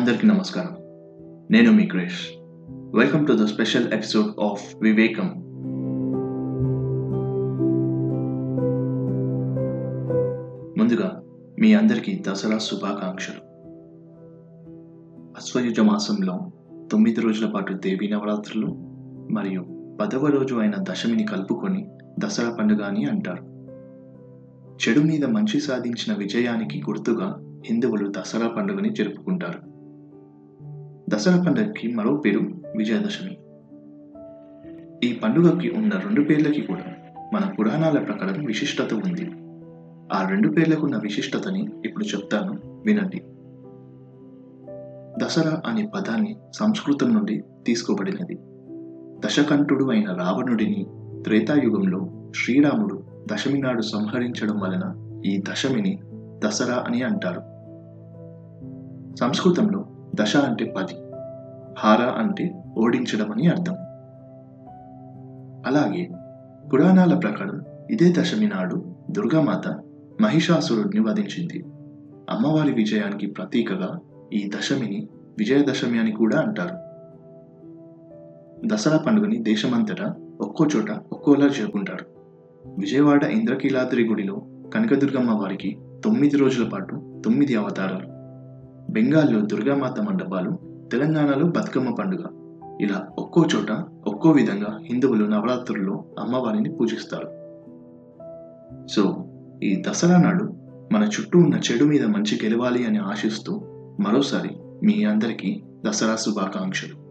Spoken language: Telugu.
అందరికీ నమస్కారం. నేను మీ క్రేష్. Welcome to the special episode of Vivekam ముందుగా మీ అందరికీ దసరా శుభాకాంక్షలు. అశ్వయుజ మాసంలో తొమ్మిది రోజుల పాటు దేవీ నవరాత్రులు మరియు పదవ రోజు అయిన దశమిని కలుపుకొని దసరా పండుగ అని అంటారు. చెడు మీద మంచి సాధించిన విజయానికి గుర్తుగా హిందువులు దసరా పండుగని జరుపుకుంటారు. దసరా పండుగకి మరో పేరు విజయదశమి. ఈ పండుగకి ఉన్న రెండు పేర్లకి కూడా మన పురాణాల ప్రకారం విశిష్టత ఉంది. ఆ రెండు పేర్లకు ఉన్న విశిష్టతని ఇప్పుడు చెప్తాను వినండి. దసరా అనే పదాన్ని సంస్కృతం నుండి తీసుకోబడినది. దశకంఠుడు అయిన రావణుడిని త్రేతాయుగంలో శ్రీరాముడు దశమి నాడు సంహరించడం వలన ఈ దశమిని దసరా అని అంటారు. సంస్కృతంలో దశ అంటే పది హార అంటే ఓడించడం అని అర్థం. అలాగే పురాణాల ప్రకారం ఇదే దశమి నాడు దుర్గామాత మహిషాసురుడిని వధించింది. అమ్మవారి విజయానికి ప్రతీకగా ఈ దశమిని విజయదశమి అని కూడా అంటారు. దసరా పండుగని దేశమంతటా ఒక్కో చోట ఒక్కోలా జరుపుకుంటారు. విజయవాడ ఇంద్రకీలాద్రి గుడిలో కనకదుర్గమ్మ వారికి తొమ్మిది రోజుల పాటు తొమ్మిది అవతారాలు. బెంగాల్లో దుర్గామాత మండపాలు తెలంగాణలో బతుకమ్మ పండుగ. ఇలా ఒక్కో చోట ఒక్కో విధంగా హిందువులు నవరాత్రుల్లో అమ్మవారిని పూజిస్తారు. సో ఈ దసరా నాడు మన చుట్టూ ఉన్న చెడు మీద మంచి గెలవాలి అని ఆశిస్తూ మరోసారి మీ అందరికీ దసరా శుభాకాంక్షలు.